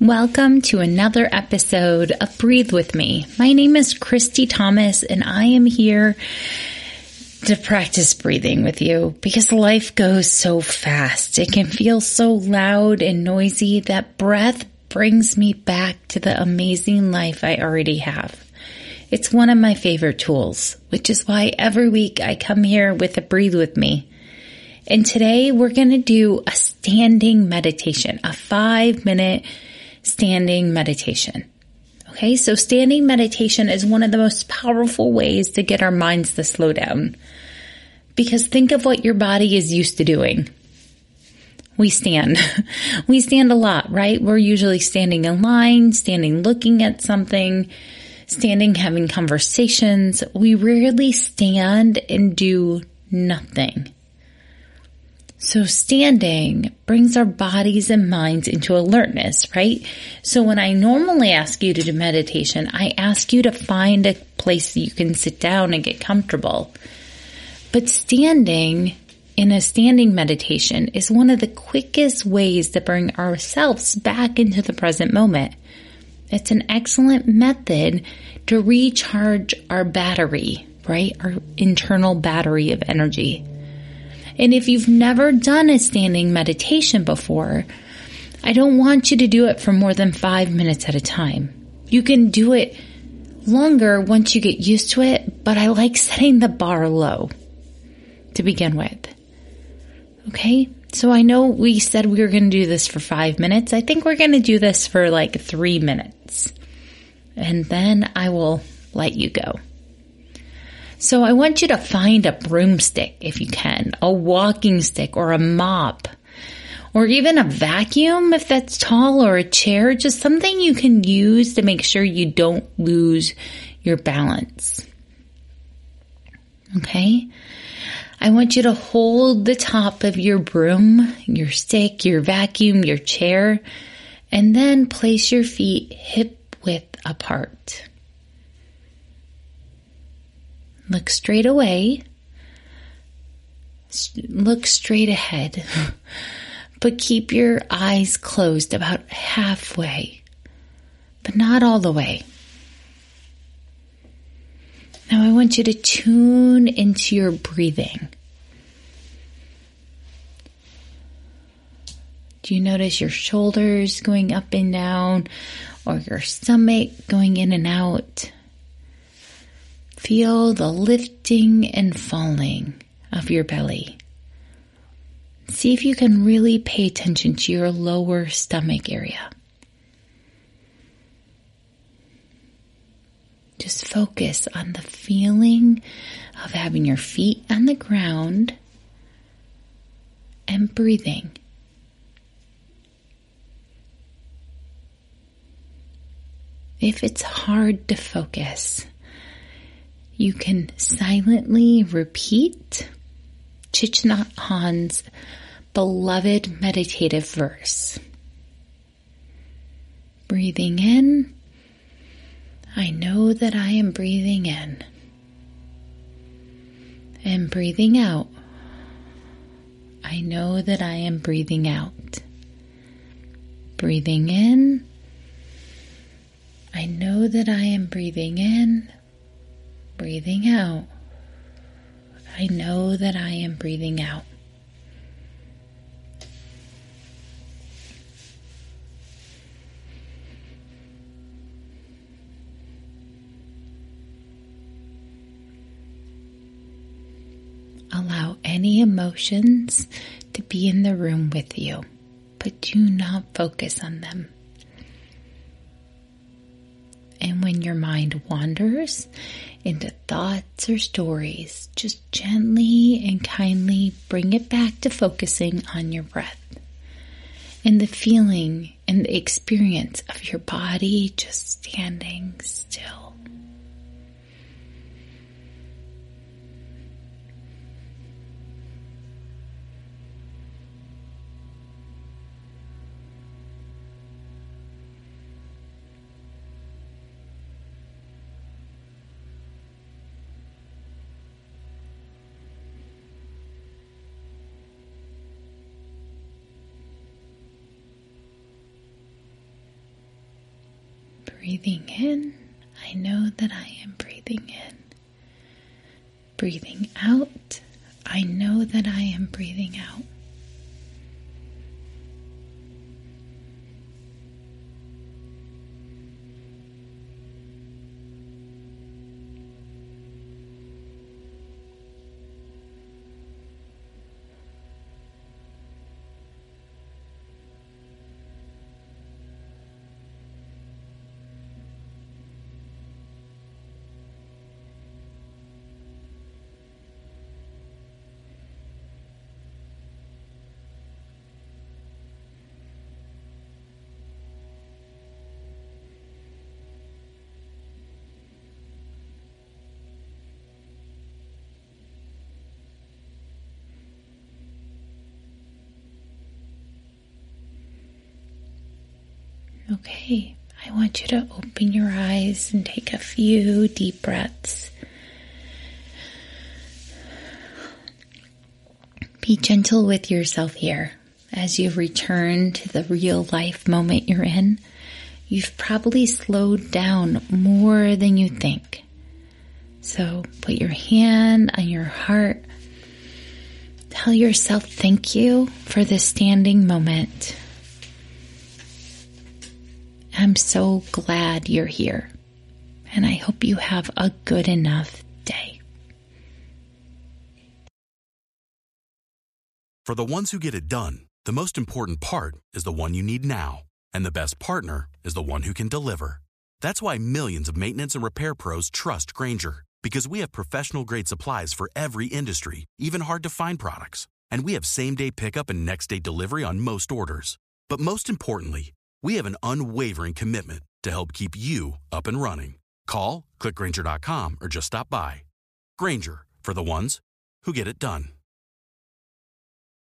Welcome to another episode of Breathe With Me. My name is Christy Thomas and I am here to practice breathing with you because life goes so fast. It can feel so loud and noisy that breath brings me back to the amazing life I already have. It's one of my favorite tools, which is why every week I come here with a breathe with me. And today we're going to do a standing meditation, a five minute standing meditation. Okay, so standing meditation is one of the most powerful ways to get our minds to slow down. Because think of what your body is used to doing. We stand. we stand a lot, right? We're usually standing in line, standing looking at something, standing having conversations. We rarely stand and do nothing. So standing brings our bodies and minds into alertness, right? So when I normally ask you to do meditation, I ask you to find a place that you can sit down and get comfortable. But standing in a standing meditation is one of the quickest ways to bring ourselves back into the present moment. It's an excellent method to recharge our battery, right? Our internal battery of energy. And if you've never done a standing meditation before, I don't want you to do it for more than five minutes at a time. You can do it longer once you get used to it, but I like setting the bar low to begin with. Okay. So I know we said we were going to do this for five minutes. I think we're going to do this for like three minutes and then I will let you go. So I want you to find a broomstick if you can, a walking stick or a mop or even a vacuum if that's tall or a chair, just something you can use to make sure you don't lose your balance. Okay. I want you to hold the top of your broom, your stick, your vacuum, your chair, and then place your feet hip width apart. Look straight away. Look straight ahead. but keep your eyes closed about halfway, but not all the way. Now I want you to tune into your breathing. Do you notice your shoulders going up and down or your stomach going in and out? Feel the lifting and falling of your belly. See if you can really pay attention to your lower stomach area. Just focus on the feeling of having your feet on the ground and breathing. If it's hard to focus, you can silently repeat Thich Nhat Hanh's beloved meditative verse. Breathing in, I know that I am breathing in. And breathing out, I know that I am breathing out. Breathing in, I know that I am breathing in breathing out. I know that I am breathing out. Allow any emotions to be in the room with you, but do not focus on them. Your mind wanders into thoughts or stories, just gently and kindly bring it back to focusing on your breath and the feeling and the experience of your body just standing still. Breathing in, I know that I am breathing in. Breathing out, I know that I am breathing out. Okay, I want you to open your eyes and take a few deep breaths. Be gentle with yourself here as you return to the real life moment you're in. You've probably slowed down more than you think. So put your hand on your heart. Tell yourself thank you for this standing moment. I'm so glad you're here, and I hope you have a good enough day. For the ones who get it done, the most important part is the one you need now. And the best partner is the one who can deliver. That's why millions of maintenance and repair pros trust Grainger, because we have professional grade supplies for every industry, even hard to find products. And we have same day pickup and next day delivery on most orders. But most importantly, we have an unwavering commitment to help keep you up and running. Call, clickgrainger.com, or just stop by. Grainger, for the ones who get it done.